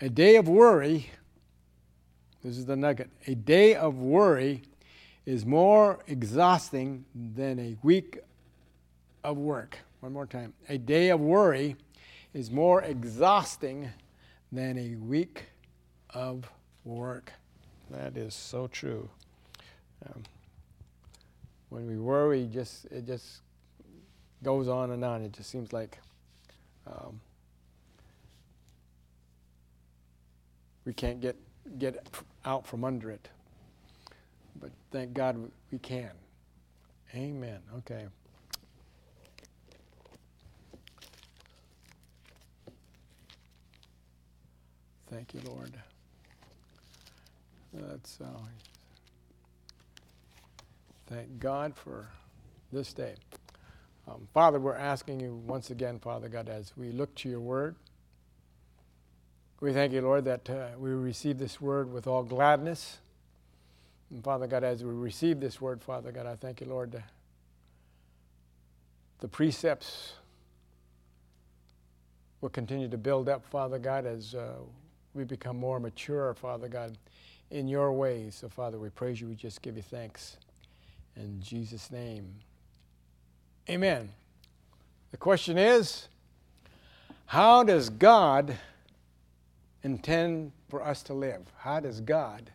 A day of worry, this is the nugget, a day of worry is more exhausting than a week of work. One more time. A day of worry is more exhausting than a week of work. That is so true. Um, when we worry, just it just goes on and on. It just seems like um, we can't get get out from under it. But thank God we can. Amen. Okay. Thank you, Lord. That's uh, thank God for this day. Um, Father, we're asking you once again, Father God, as we look to your word, we thank you, Lord, that uh, we receive this word with all gladness. And Father God, as we receive this word, Father God, I thank you, Lord, the precepts will continue to build up, Father God, as uh, we become more mature, Father God, in your ways. So, Father, we praise you. We just give you thanks. In Jesus' name, amen. The question is how does God intend for us to live? How does God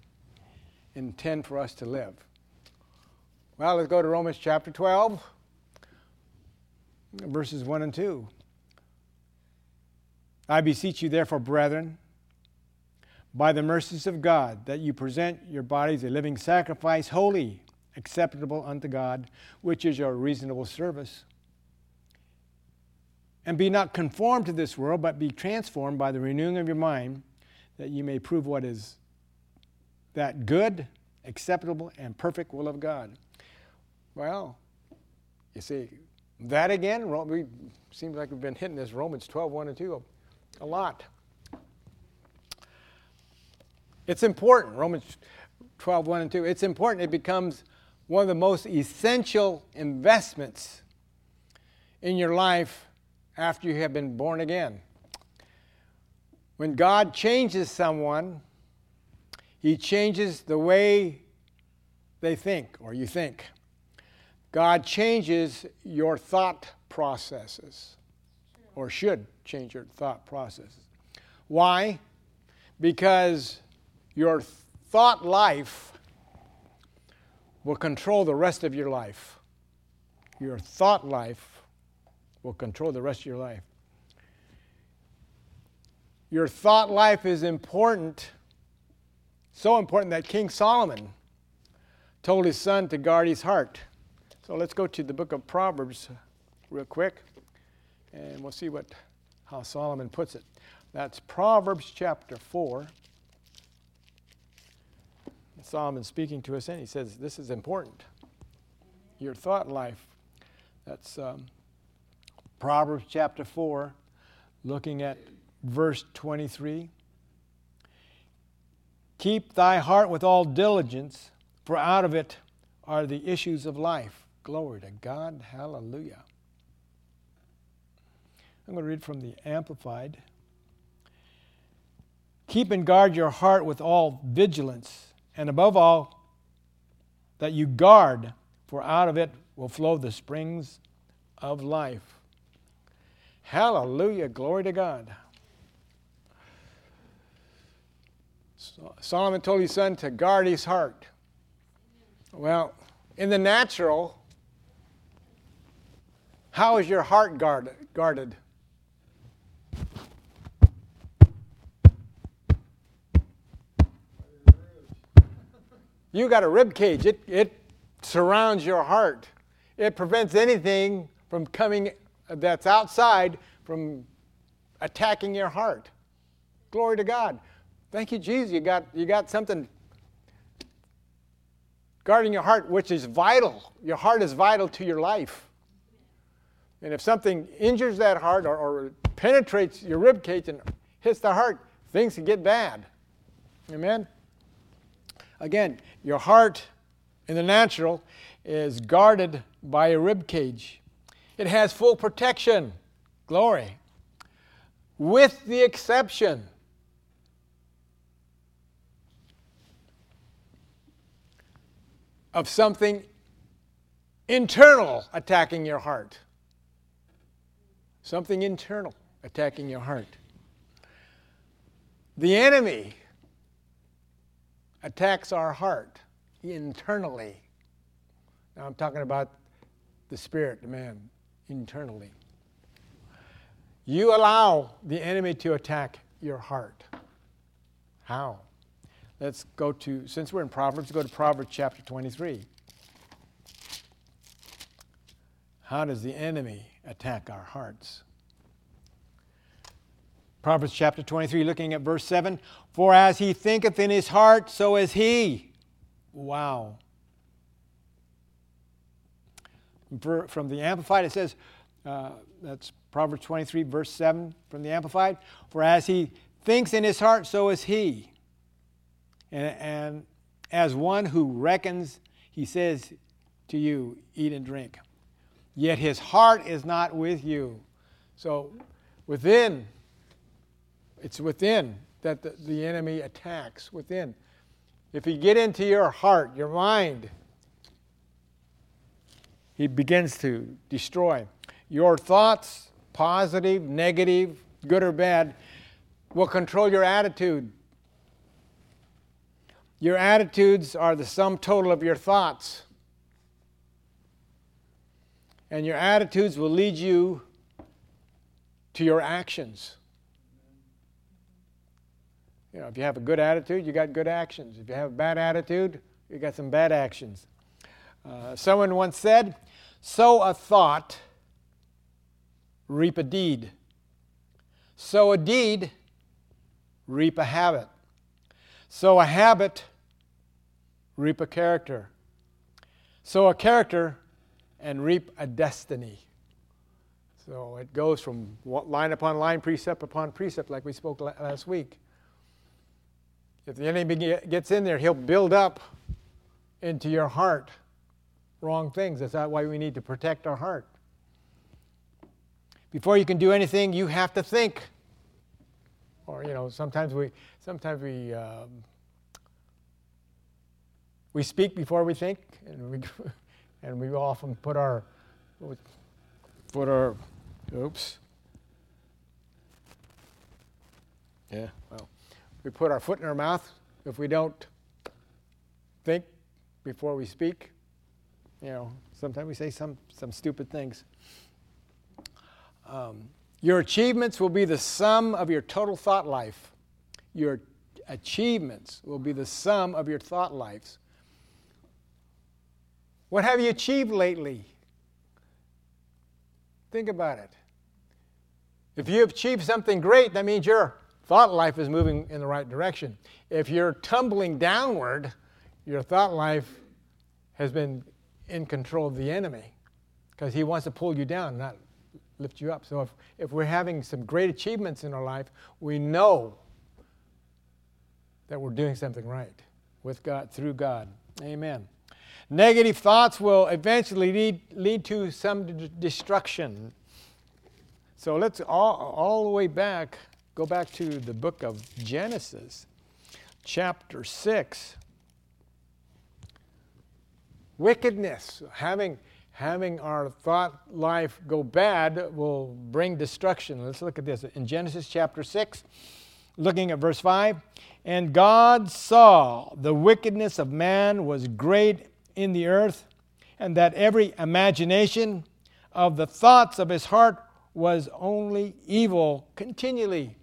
intend for us to live? Well, let's go to Romans chapter 12, verses 1 and 2. I beseech you, therefore, brethren, by the mercies of God, that you present your bodies a living sacrifice, holy, acceptable unto God, which is your reasonable service. And be not conformed to this world, but be transformed by the renewing of your mind, that you may prove what is that good, acceptable, and perfect will of God. Well, you see, that again, we seems like we've been hitting this Romans 12, 1 and 2 a lot. It's important, Romans 12, 1 and 2. It's important. It becomes one of the most essential investments in your life after you have been born again. When God changes someone, He changes the way they think or you think. God changes your thought processes, or should change your thought processes. Why? Because your thought life will control the rest of your life. Your thought life will control the rest of your life. Your thought life is important, so important that King Solomon told his son to guard his heart. So let's go to the book of Proverbs real quick, and we'll see what, how Solomon puts it. That's Proverbs chapter 4. Solomon speaking to us, and he says, This is important. Your thought life. That's um, Proverbs chapter 4, looking at verse 23. Keep thy heart with all diligence, for out of it are the issues of life. Glory to God. Hallelujah. I'm going to read from the Amplified. Keep and guard your heart with all vigilance and above all, that you guard, for out of it will flow the springs of life. Hallelujah. Glory to God. Solomon told his son to guard his heart. Well, in the natural, how is your heart guarded? guarded? You got a rib cage. It, it surrounds your heart. It prevents anything from coming that's outside from attacking your heart. Glory to God. Thank you, Jesus. You got, you got something guarding your heart, which is vital. Your heart is vital to your life. And if something injures that heart or, or penetrates your rib cage and hits the heart, things can get bad. Amen? Again, your heart in the natural is guarded by a rib cage. It has full protection. Glory. With the exception of something internal attacking your heart. Something internal attacking your heart. The enemy attacks our heart internally. Now I'm talking about the spirit, the man, internally. You allow the enemy to attack your heart. How? Let's go to, since we're in Proverbs, go to Proverbs chapter 23. How does the enemy attack our hearts? Proverbs chapter 23, looking at verse 7 For as he thinketh in his heart, so is he. Wow. From the Amplified, it says, uh, that's Proverbs 23, verse 7 from the Amplified. For as he thinks in his heart, so is he. And, and as one who reckons, he says to you, Eat and drink. Yet his heart is not with you. So within it's within that the, the enemy attacks, within. If he get into your heart, your mind, he begins to destroy. Your thoughts, positive, negative, good or bad, will control your attitude. Your attitudes are the sum total of your thoughts. And your attitudes will lead you to your actions. You know, if you have a good attitude, you got good actions. If you have a bad attitude, you got some bad actions. Uh, someone once said, Sow a thought, reap a deed. Sow a deed, reap a habit. Sow a habit, reap a character. Sow a character, and reap a destiny. So it goes from line upon line, precept upon precept, like we spoke last week. If the enemy gets in there, he'll build up into your heart wrong things. That's why we need to protect our heart. Before you can do anything, you have to think. Or you know, sometimes we sometimes we um, we speak before we think, and we and we often put our put our oops. Yeah, well we put our foot in our mouth if we don't think before we speak. You know, sometimes we say some, some stupid things. Um, your achievements will be the sum of your total thought life. Your achievements will be the sum of your thought lives. What have you achieved lately? Think about it. If you have achieved something great, that means you're thought life is moving in the right direction. If you're tumbling downward, your thought life has been in control of the enemy because he wants to pull you down, not lift you up. So if, if we're having some great achievements in our life, we know that we're doing something right with God, through God. Amen. Negative thoughts will eventually lead, lead to some d- destruction. So let's all, all the way back Go back to the book of Genesis, chapter 6. Wickedness, having, having our thought life go bad, will bring destruction. Let's look at this. In Genesis chapter 6, looking at verse 5 And God saw the wickedness of man was great in the earth, and that every imagination of the thoughts of his heart was only evil continually.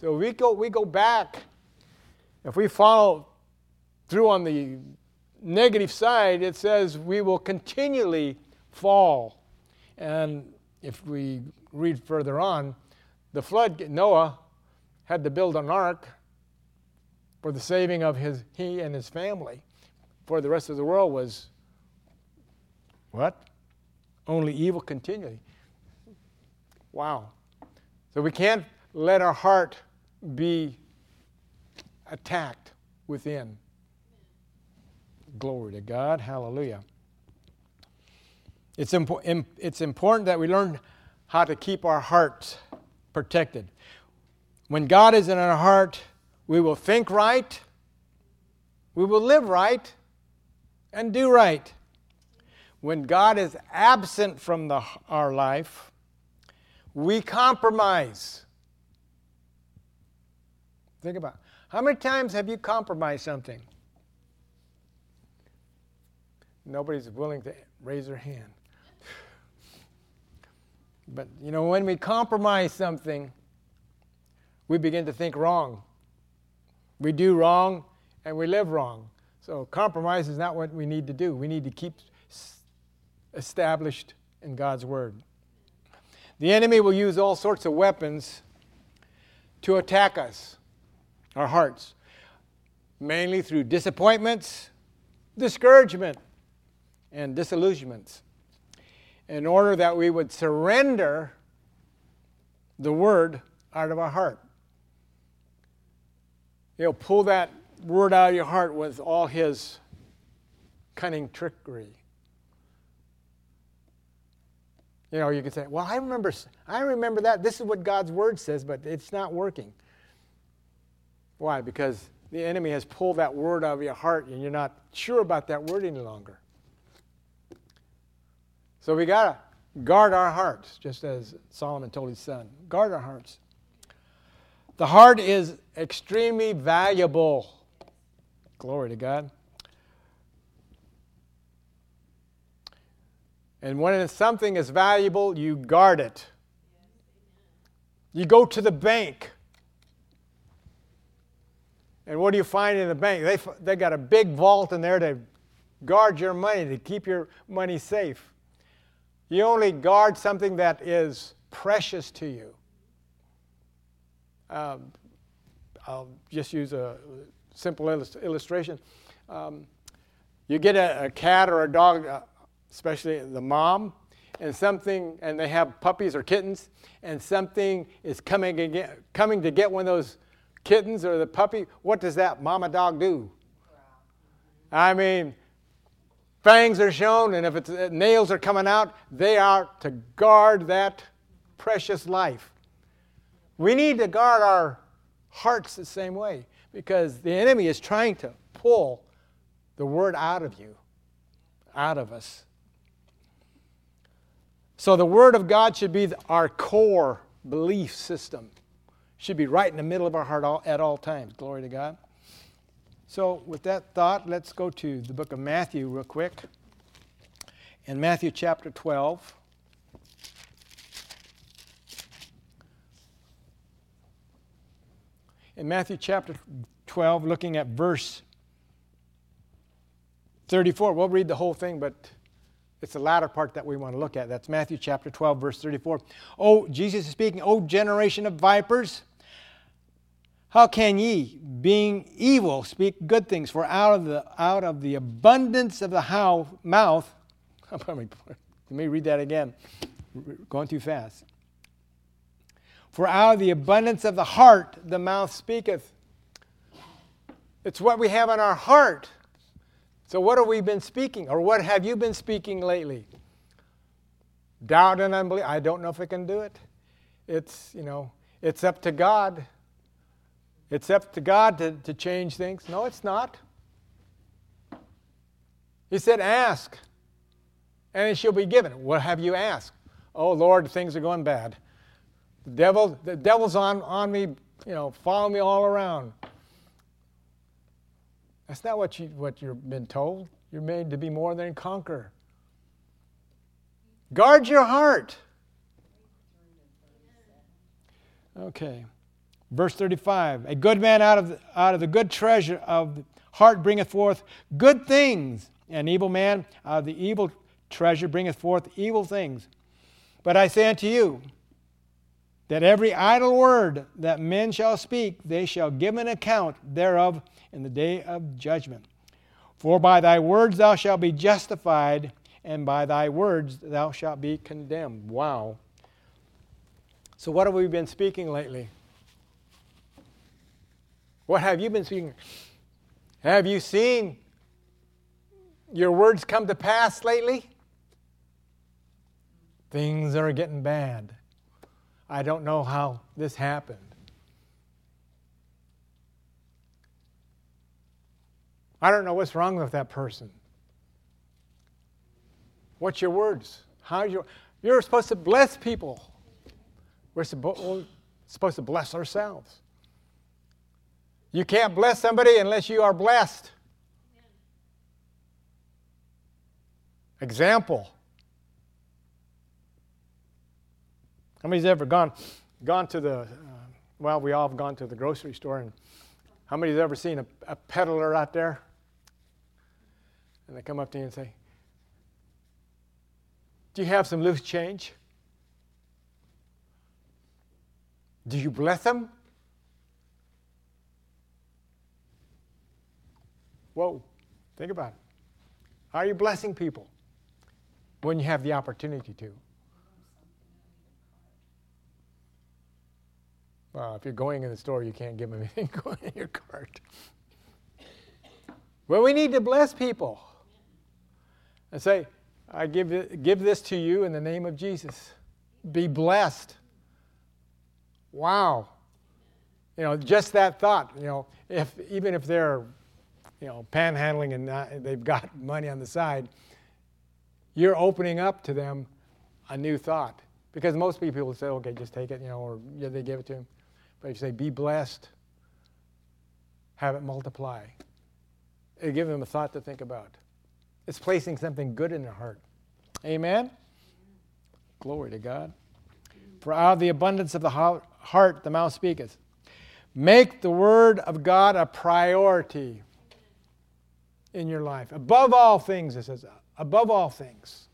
So we go, we go back. If we follow through on the negative side, it says we will continually fall. And if we read further on, the flood, Noah had to build an ark for the saving of his, he and his family. For the rest of the world was what? Only evil continually. Wow. So we can't let our heart be attacked within. Glory to God. Hallelujah. It's, impo- it's important that we learn how to keep our hearts protected. When God is in our heart, we will think right, we will live right, and do right. When God is absent from the, our life, we compromise. Think about it. how many times have you compromised something? Nobody's willing to raise their hand. But you know, when we compromise something, we begin to think wrong. We do wrong and we live wrong. So compromise is not what we need to do. We need to keep established in God's word. The enemy will use all sorts of weapons to attack us, our hearts, mainly through disappointments, discouragement, and disillusionments, in order that we would surrender the word out of our heart. He'll pull that word out of your heart with all his cunning trickery. You know, you can say, "Well, I remember, I remember that. This is what God's word says, but it's not working." Why? Because the enemy has pulled that word out of your heart, and you're not sure about that word any longer. So we got to guard our hearts, just as Solomon told his son. Guard our hearts. The heart is extremely valuable. Glory to God. And when something is valuable, you guard it. You go to the bank. And what do you find in the bank? They, they got a big vault in there to guard your money, to keep your money safe. You only guard something that is precious to you. Um, I'll just use a simple illustration. Um, you get a, a, cat or a dog, uh, especially the mom, and something, and they have puppies or kittens, and something is coming, again, coming to get one of those kittens or the puppy. What does that mama dog do? I mean, fangs are shown, and if it's, uh, nails are coming out, they are to guard that precious life. We need to guard our hearts the same way because the enemy is trying to pull the word out of you, out of us. So the Word of God should be our core belief system. Should be right in the middle of our heart all, at all times. Glory to God. So, with that thought, let's go to the book of Matthew real quick. In Matthew chapter 12. In Matthew chapter 12, looking at verse 34, we'll read the whole thing, but it's the latter part that we want to look at. That's Matthew chapter 12, verse 34. Oh, Jesus is speaking, O generation of vipers, how can ye, being evil, speak good things? For out of the, out of the abundance of the how, mouth, let me read that again, going too fast. For out of the abundance of the heart, the mouth speaketh. It's what we have in our heart so, what have we been speaking, or what have you been speaking lately? Doubt and unbelief. I don't know if I can do it. It's, you know, it's up to God. It's up to God to, to change things. No, it's not. He said, Ask, and it shall be given. What have you asked? Oh, Lord, things are going bad. The devil, the devil's on, on me, you know, following me all around. That's not what, you, what you've been told. You're made to be more than a conqueror. Guard your heart. Okay. Verse 35 A good man out of, out of the good treasure of the heart bringeth forth good things, an evil man out of the evil treasure bringeth forth evil things. But I say unto you, that every idle word that men shall speak, they shall give an account thereof in the day of judgment. For by thy words thou shalt be justified, and by thy words thou shalt be condemned. Wow. So, what have we been speaking lately? What have you been seeing? Have you seen your words come to pass lately? Things are getting bad. I don't know how this happened. I don't know what's wrong with that person. What's your words? How you you're supposed to bless people. We're supposed to bless ourselves. You can't bless somebody unless you are blessed. Example. How many's ever gone gone to the uh, well, we all have gone to the grocery store and how many's ever seen a, a peddler out there? And they come up to you and say, Do you have some loose change? Do you bless them? Whoa, think about it. How are you blessing people when you have the opportunity to? Well, if you're going in the store, you can't give them anything going in your cart. Well, we need to bless people and say, I give, give this to you in the name of Jesus. Be blessed. Wow. You know, just that thought, you know, if, even if they're, you know, panhandling and not, they've got money on the side, you're opening up to them a new thought. Because most people will say, okay, just take it, you know, or yeah, they give it to them. But if you say, be blessed, have it multiply, it gives them a thought to think about. It's placing something good in their heart. Amen? Glory to God. For out of the abundance of the heart the mouth speaketh. Make the word of God a priority in your life. Above all things, it says, above all things.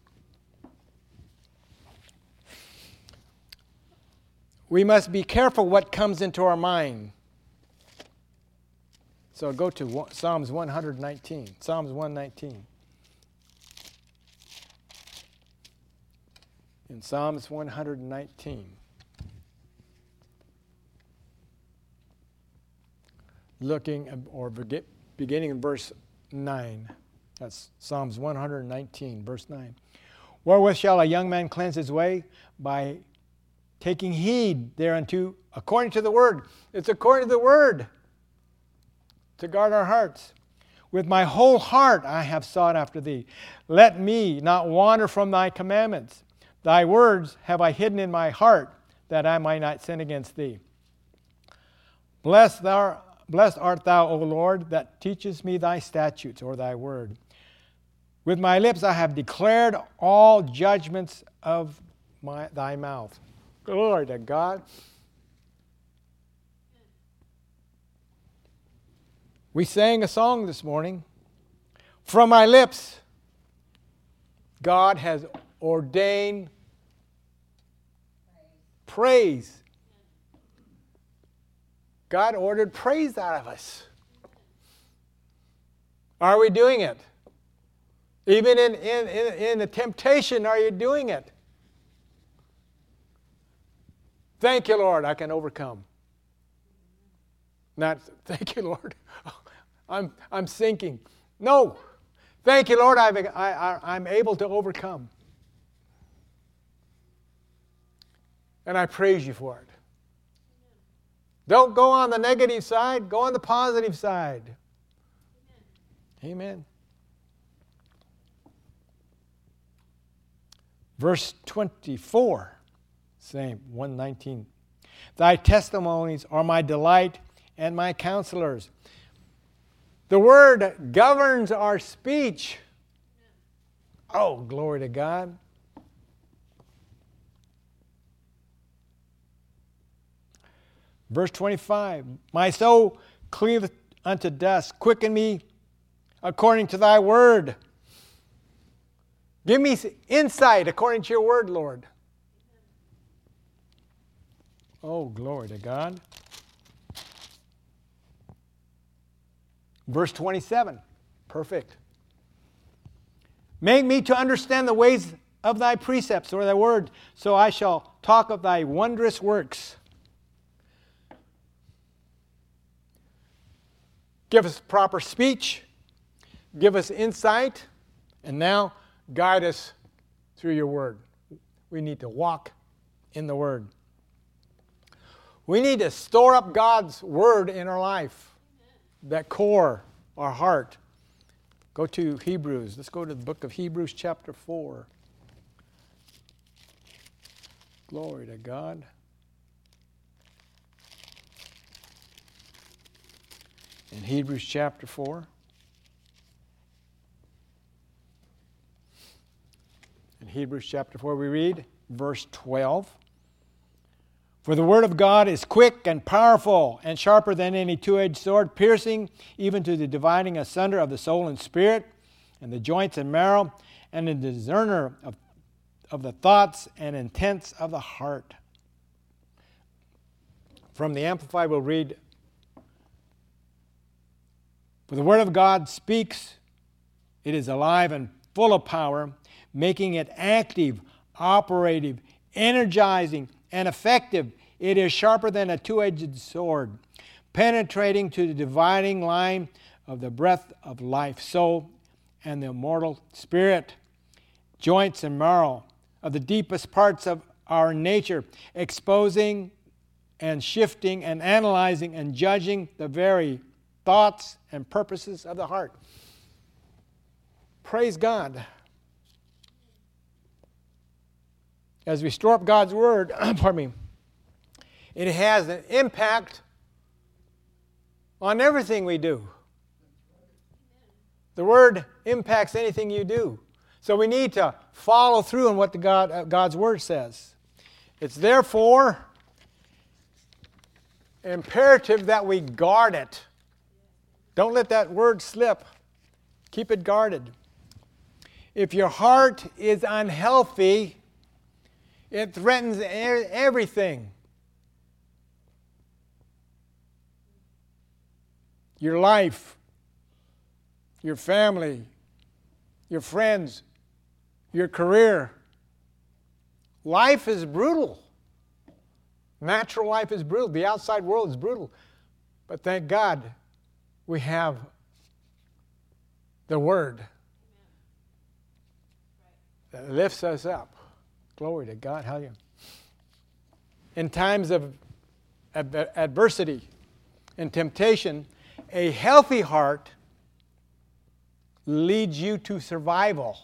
We must be careful what comes into our mind. So go to Psalms 119. Psalms 119. In Psalms 119. Looking or beginning in verse 9. That's Psalms 119, verse 9. Wherewith shall a young man cleanse his way? By taking heed thereunto according to the word. It's according to the word to guard our hearts. With my whole heart I have sought after thee. Let me not wander from thy commandments. Thy words have I hidden in my heart, that I might not sin against thee. Bless thou, blessed art thou, O Lord, that teachest me thy statutes or thy word. With my lips I have declared all judgments of my, thy mouth. Glory to God. We sang a song this morning. From my lips, God has ordained praise. God ordered praise out of us. Are we doing it? Even in, in, in, in the temptation, are you doing it? Thank you, Lord, I can overcome. Not, thank you, Lord, I'm, I'm sinking. No, thank you, Lord, I've, I, I, I'm able to overcome. And I praise you for it. Don't go on the negative side, go on the positive side. Amen. Amen. Verse 24. Same, 119. Thy testimonies are my delight and my counselors. The word governs our speech. Oh, glory to God. Verse 25 My soul cleaveth unto dust, quicken me according to thy word. Give me insight according to your word, Lord. Oh, glory to God. Verse 27. Perfect. Make me to understand the ways of thy precepts or thy word, so I shall talk of thy wondrous works. Give us proper speech, give us insight, and now guide us through your word. We need to walk in the word. We need to store up God's word in our life, that core, our heart. Go to Hebrews. Let's go to the book of Hebrews, chapter 4. Glory to God. In Hebrews chapter 4. In Hebrews chapter 4, we read verse 12. For the word of God is quick and powerful and sharper than any two edged sword, piercing even to the dividing asunder of the soul and spirit, and the joints and marrow, and a discerner of, of the thoughts and intents of the heart. From the Amplified, we'll read For the word of God speaks, it is alive and full of power, making it active, operative, energizing, and effective. It is sharper than a two edged sword, penetrating to the dividing line of the breath of life, soul, and the immortal spirit, joints and marrow of the deepest parts of our nature, exposing and shifting and analyzing and judging the very thoughts and purposes of the heart. Praise God. As we store up God's Word, pardon me, it has an impact on everything we do. The Word impacts anything you do. So we need to follow through on what the God, uh, God's Word says. It's therefore imperative that we guard it. Don't let that word slip. Keep it guarded. If your heart is unhealthy, it threatens everything. Your life, your family, your friends, your career. Life is brutal. Natural life is brutal. The outside world is brutal. But thank God we have the Word that lifts us up. Glory to God. Hallelujah. In times of adversity and temptation, a healthy heart leads you to survival.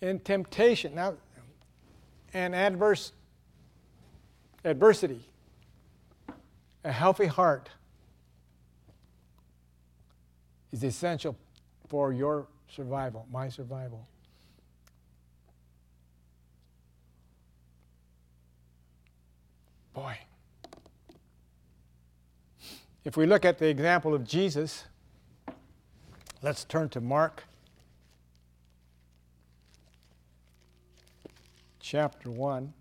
In temptation, now, and adverse adversity, a healthy heart is essential for your survival, my survival. Boy. If we look at the example of Jesus, let's turn to Mark chapter 1.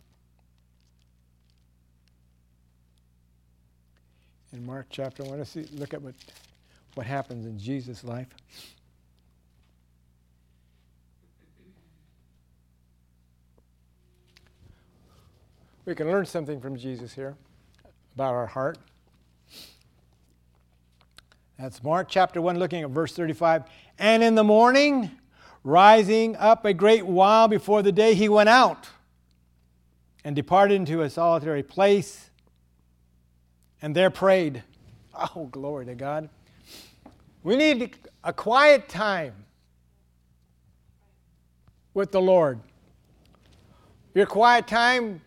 In Mark chapter 1, let's see, look at what, what happens in Jesus' life. We can learn something from Jesus here about our heart. That's Mark chapter 1, looking at verse 35. And in the morning, rising up a great while before the day, he went out and departed into a solitary place and there prayed. Oh, glory to God. We need a quiet time with the Lord. Your quiet time,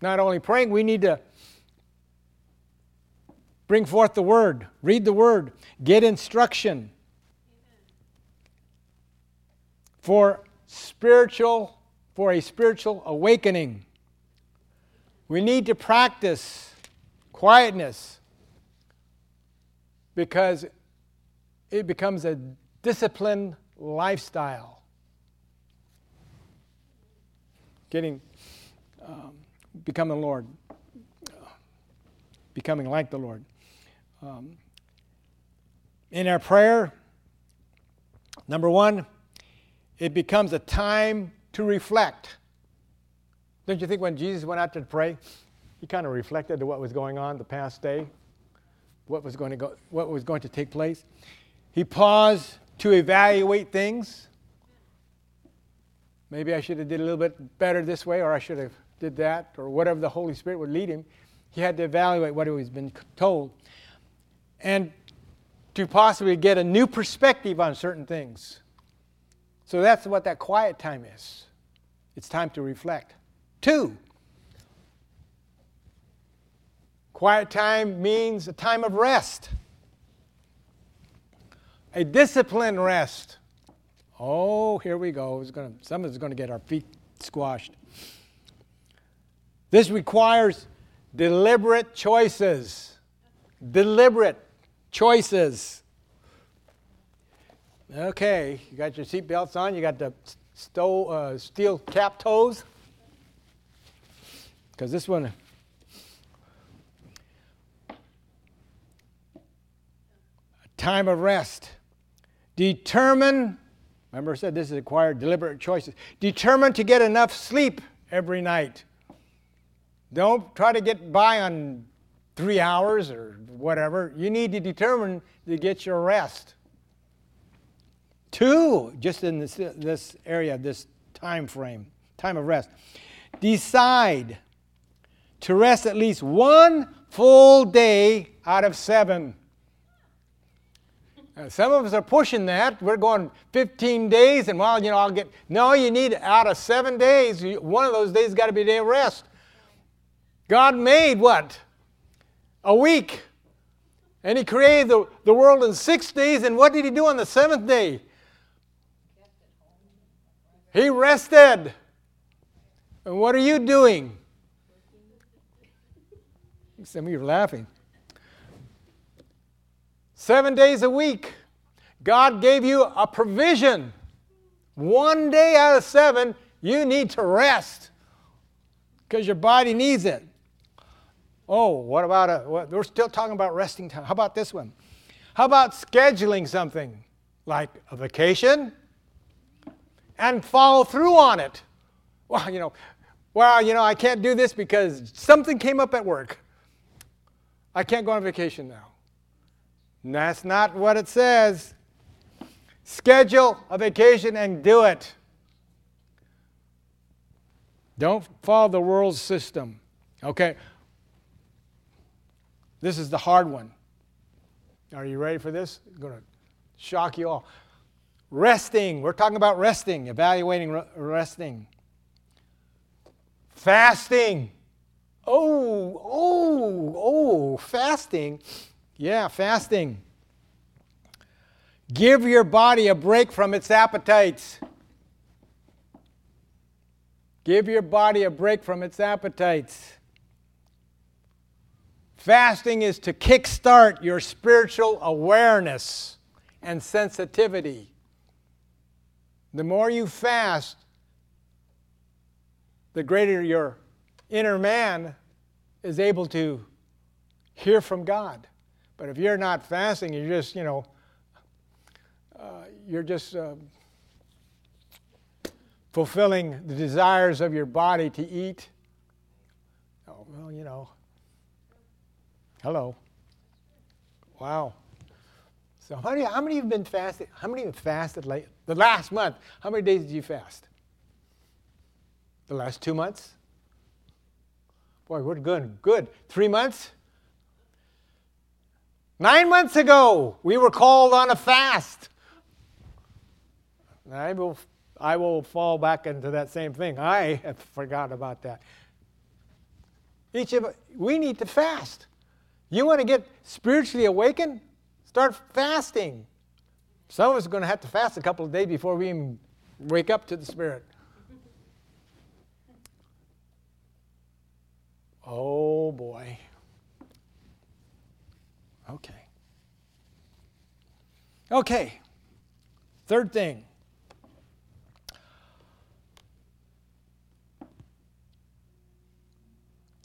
not only praying, we need to Bring forth the word, read the word, get instruction for spiritual for a spiritual awakening. We need to practice quietness because it becomes a disciplined lifestyle. Getting, um, becoming Lord, becoming like the Lord. Um, in our prayer, number one, it becomes a time to reflect. Don't you think when Jesus went out to pray, he kind of reflected to what was going on the past day, what was going to go, what was going to take place? He paused to evaluate things. Maybe I should have did a little bit better this way, or I should have did that, or whatever the Holy Spirit would lead him. He had to evaluate what he was been told and to possibly get a new perspective on certain things. So that's what that quiet time is. It's time to reflect. Two, quiet time means a time of rest, a disciplined rest. Oh, here we go. It's gonna, someone's going to get our feet squashed. This requires deliberate choices. Deliberate choices. Okay, you got your seatbelts on, you got the stole, uh, steel cap toes. Because this one, time of rest. Determine, remember I said this is acquired deliberate choices. Determine to get enough sleep every night. Don't try to get by on three hours or whatever. You need to determine to get your rest. Two, just in this, this area, this time frame, time of rest. Decide to rest at least one full day out of seven. Now, some of us are pushing that. We're going 15 days, and well, you know, I'll get. No, you need out of seven days, one of those days got to be a day of rest. God made what? A week. And He created the, the world in six days, and what did He do on the seventh day? He rested. And what are you doing? Some of you are laughing. Seven days a week, God gave you a provision. One day out of seven, you need to rest because your body needs it. Oh, what about a, what, we're still talking about resting time. How about this one? How about scheduling something like a vacation and follow through on it? Well, you know, well, you know, I can't do this because something came up at work. I can't go on vacation now. That's not what it says. Schedule a vacation and do it. Don't follow the world's system. Okay? This is the hard one. Are you ready for this? I'm going to shock you all. Resting. We're talking about resting, evaluating resting. Fasting. Oh, oh, oh, fasting. Yeah, fasting. Give your body a break from its appetites. Give your body a break from its appetites. Fasting is to kickstart your spiritual awareness and sensitivity. The more you fast, the greater your inner man is able to hear from God. But if you're not fasting, you're just, you know, uh, you're just uh, fulfilling the desires of your body to eat. Oh, well, you know, Hello. Wow. So how many, how many have been fasting? How many have fasted late? The last month, how many days did you fast? The last two months? Boy, we're good. Good. Three months? Nine months ago, we were called on a fast. I will, I will fall back into that same thing. I have forgotten about that. Each of we need to fast. You want to get spiritually awakened? Start fasting. Some of us are going to have to fast a couple of days before we even wake up to the Spirit. Oh boy. Okay. Okay. Third thing.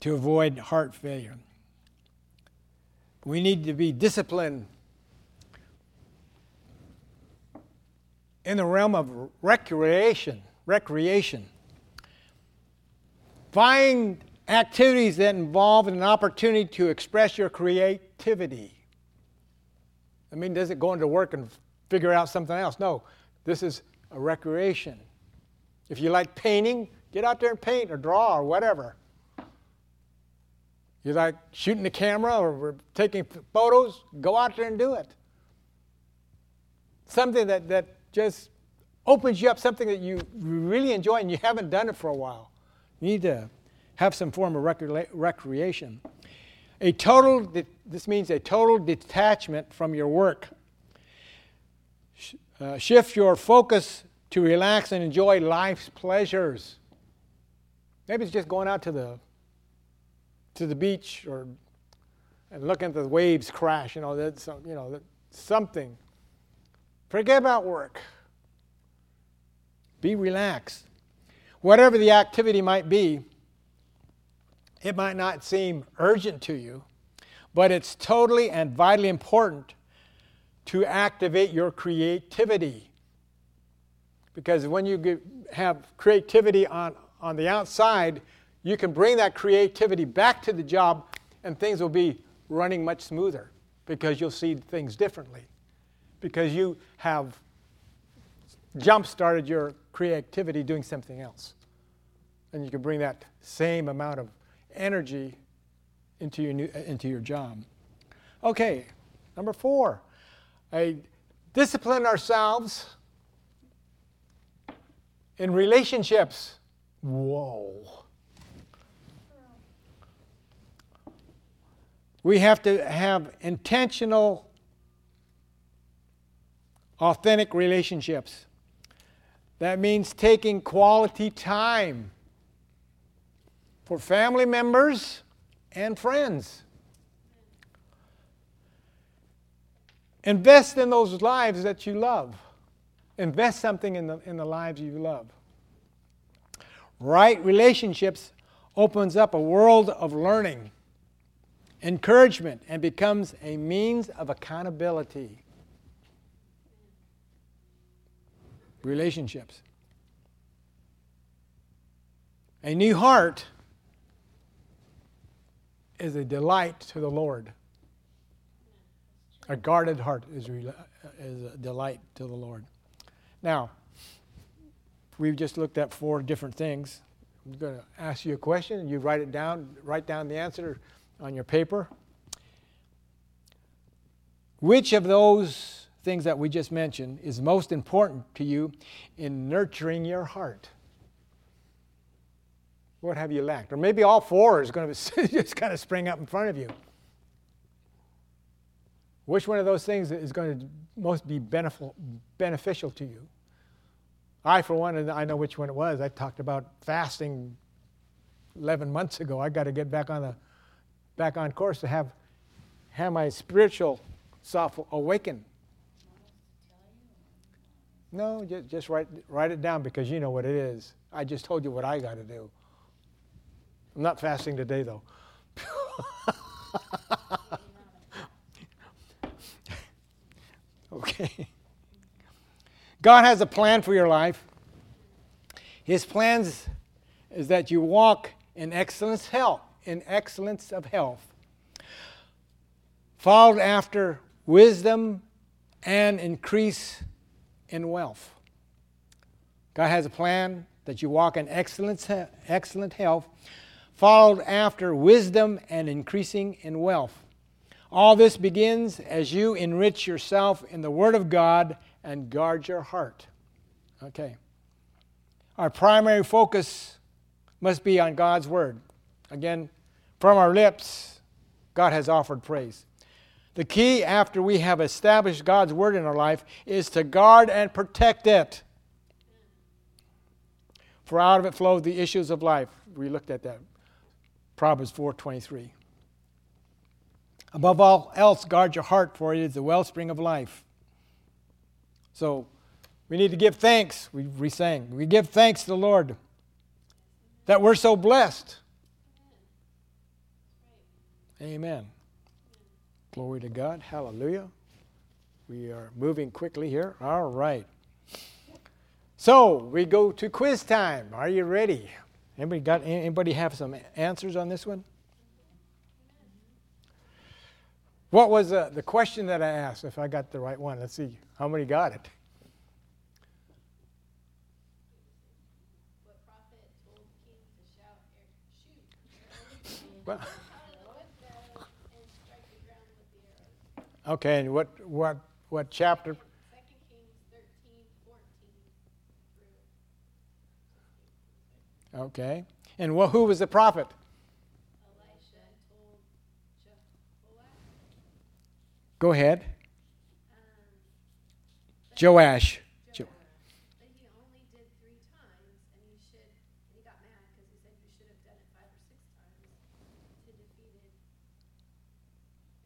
To avoid heart failure. We need to be disciplined in the realm of recreation. Recreation. Find activities that involve an opportunity to express your creativity. I mean, does it go into work and figure out something else? No, this is a recreation. If you like painting, get out there and paint or draw or whatever. You like shooting the camera or taking photos? Go out there and do it. Something that, that just opens you up something that you really enjoy and you haven't done it for a while. You need to have some form of recre- recreation. A total, this means a total detachment from your work. Uh, shift your focus to relax and enjoy life's pleasures. Maybe it's just going out to the to the beach or and looking at the waves crash. You know, that's you know something. Forget about work. Be relaxed. Whatever the activity might be, it might not seem urgent to you, but it's totally and vitally important to activate your creativity. Because when you have creativity on, on the outside, you can bring that creativity back to the job and things will be running much smoother because you'll see things differently. Because you have jump started your creativity doing something else. And you can bring that same amount of energy into your, new, uh, into your job. Okay, number four, I discipline ourselves in relationships. Whoa. We have to have intentional, authentic relationships. That means taking quality time for family members and friends. Invest in those lives that you love. Invest something in the, in the lives you love. Right relationships opens up a world of learning, encouragement, and becomes a means of accountability. Relationships. A new heart is a delight to the Lord. A guarded heart is, is a delight to the Lord. Now, we've just looked at four different things. I'm going to ask you a question. You write it down, write down the answer on your paper. Which of those things that we just mentioned is most important to you in nurturing your heart? What have you lacked? Or maybe all four is going to just kind of spring up in front of you. Which one of those things is going to most be beneficial to you? I, for one, and I know which one it was. I talked about fasting 11 months ago. I got to get back on the back on course to have have my spiritual self awaken. No, just, just write write it down because you know what it is. I just told you what I got to do. I'm not fasting today, though. okay. God has a plan for your life. His plans is that you walk in excellence health, in excellence of health, followed after wisdom and increase in wealth. God has a plan that you walk in excellence, excellent health, followed after wisdom and increasing in wealth. All this begins as you enrich yourself in the Word of God and guard your heart. Okay. Our primary focus must be on God's Word. Again, from our lips, God has offered praise. The key after we have established God's Word in our life is to guard and protect it. For out of it flow the issues of life. We looked at that Proverbs 4:23. Above all else, guard your heart, for it is the wellspring of life. So we need to give thanks. We, we sang. We give thanks to the Lord that we're so blessed. Amen. Glory to God. Hallelujah. We are moving quickly here. All right. So we go to quiz time. Are you ready? Anybody got anybody have some answers on this one? What was uh, the question that I asked? If I got the right one, let's see how many got it. okay, and what what what chapter? 2 Kings 13, 14. Okay. And wh- who was the prophet? Elisha told Jehoash, Go ahead. um, Joash. Jo- that he only did three times, and he should. And he got mad because he said you should have done it five or six times it,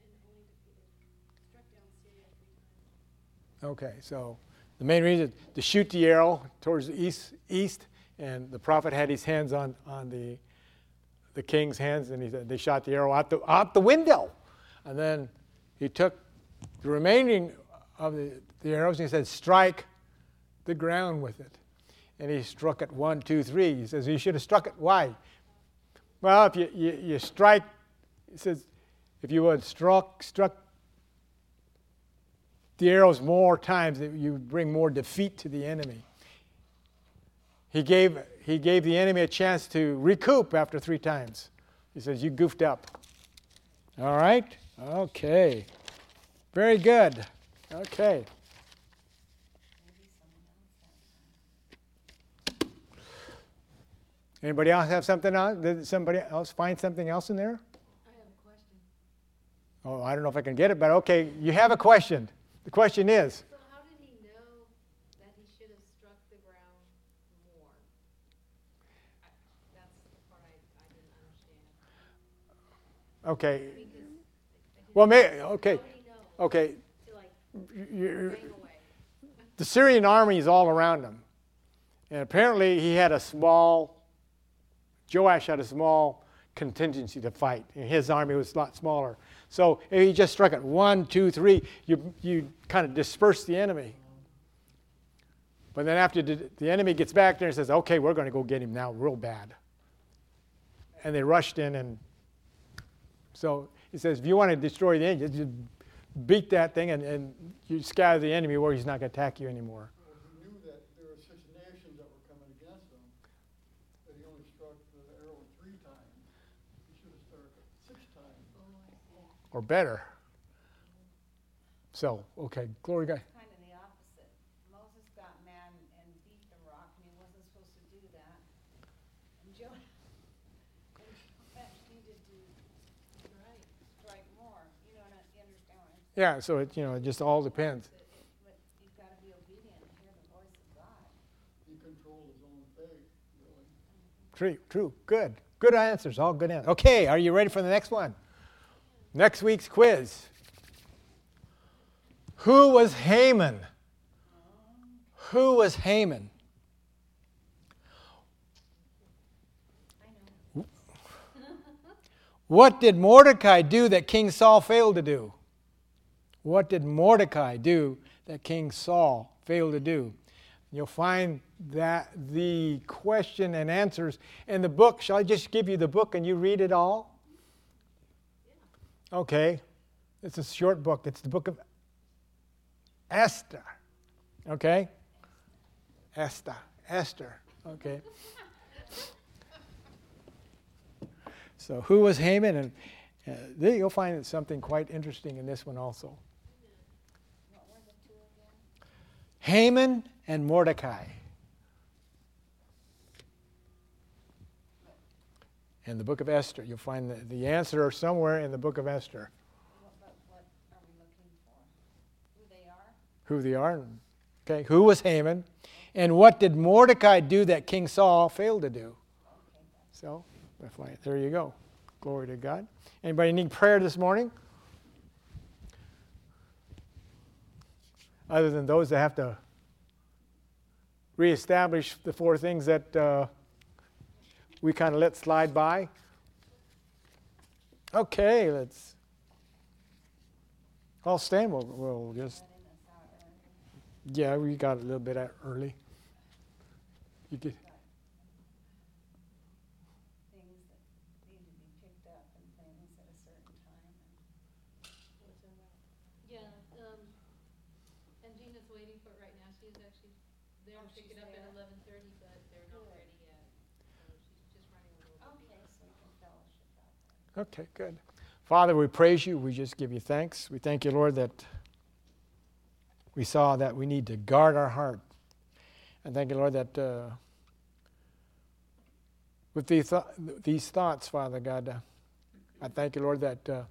and only defeated, struck down Syria three times. Okay, so the main reason to shoot the arrow towards the east, east, and the prophet had his hands on, on the the king's hands, and he they shot the arrow out the out the window, and then he took the remaining of the, the arrows and he said, "Strike the ground with it," and he struck it one, two, three. He says, "You should have struck it. Why?" Well, if you, you, you strike, he says, if you would struck struck the arrows more times, you bring more defeat to the enemy. He gave, he gave the enemy a chance to recoup after three times. He says, You goofed up. All right? Okay. Very good. Okay. Anybody else have something else? Did somebody else find something else in there? I have a question. Oh, I don't know if I can get it, but okay, you have a question. The question is So how did he know that he should have struck the ground more? I, that's the part I, I didn't understand. Okay. Well, may, okay, okay. you- bang away? the Syrian army is all around him. And apparently he had a small, Joash had a small contingency to fight. And his army was a lot smaller. So if he just struck it one, two, three, you, you kind of disperse the enemy. But then after the enemy gets back there and says, okay, we're going to go get him now real bad. And they rushed in and so he says, if you want to destroy the engine, just beat that thing and, and you scatter the enemy where he's not going to attack you anymore. Well, he knew that there were six nations that were coming against him, but he only struck the arrow three times. He should have struck it six times. or better. So, okay, glory to God. Kind of the opposite. Moses got mad and- and beat the rock, and he wasn't supposed to do that. And Jonah, and Joash needed to Right. strike more. You know, what I- you understand what I'm saying? Yeah, so it, you know, it just all depends. But it- But you've got to be obedient and hear the voice of God. He controlled his own fate, really. True, true, good. Good answers, all good answers. Okay, are you ready for the next one? Next week's quiz. Who was Haman? Who was Haman? What did Mordecai do that King Saul failed to do? What did Mordecai do that King Saul failed to do? You'll find that the question and answers in the book. Shall I just give you the book and you read it all? Okay. It's a short book. It's the book of Esther. Okay? Esther. Esther. Okay. So, who was Haman? And uh, there you'll find something quite interesting in this one also. What were the two again? Haman and Mordecai. In the book of Esther, you'll find the, the answer somewhere in the book of Esther. What, what are we looking for? Who they are? Who they are. Okay, who was Haman? And what did Mordecai do that King Saul failed to do? So, there you go. Glory to God. Anybody need prayer this morning? Other than those that have to reestablish the four things that uh, we kind of let slide by. Okay, let's. I'll stand. We'll, we'll just. Yeah, we got a little bit early. You could. Things that need to be picked up and things at a certain time. What's in that? Yeah, um, and Gina's waiting for it right now. She's actually there Oh, to pick she's it up at there? eleven thirty, but they're not Good. ready yet. So she's just running a little bit. Okay, so we can fellowship out there. Okay, good. Father, we praise you. We just give you thanks. We thank you, Lord, that we saw that we need to guard our heart. And thank you, Lord, that uh, with these, th- these thoughts, Father God, uh, I thank you, Lord, that uh,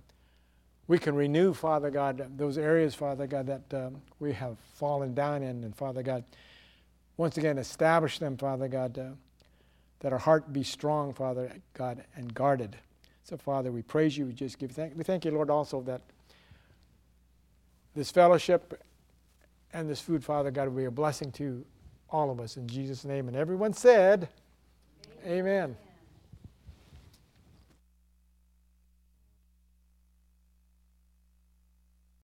we can renew, Father God, those areas, Father God, that um, we have fallen down in. And Father God, once again, establish them, Father God, uh, that our heart be strong, Father God, and guarded. So, Father, we praise you. We just give thank. We thank you, Lord, also that this fellowship and this food, Father God, will be a blessing to all of us in Jesus' name. And everyone said, Amen. Amen.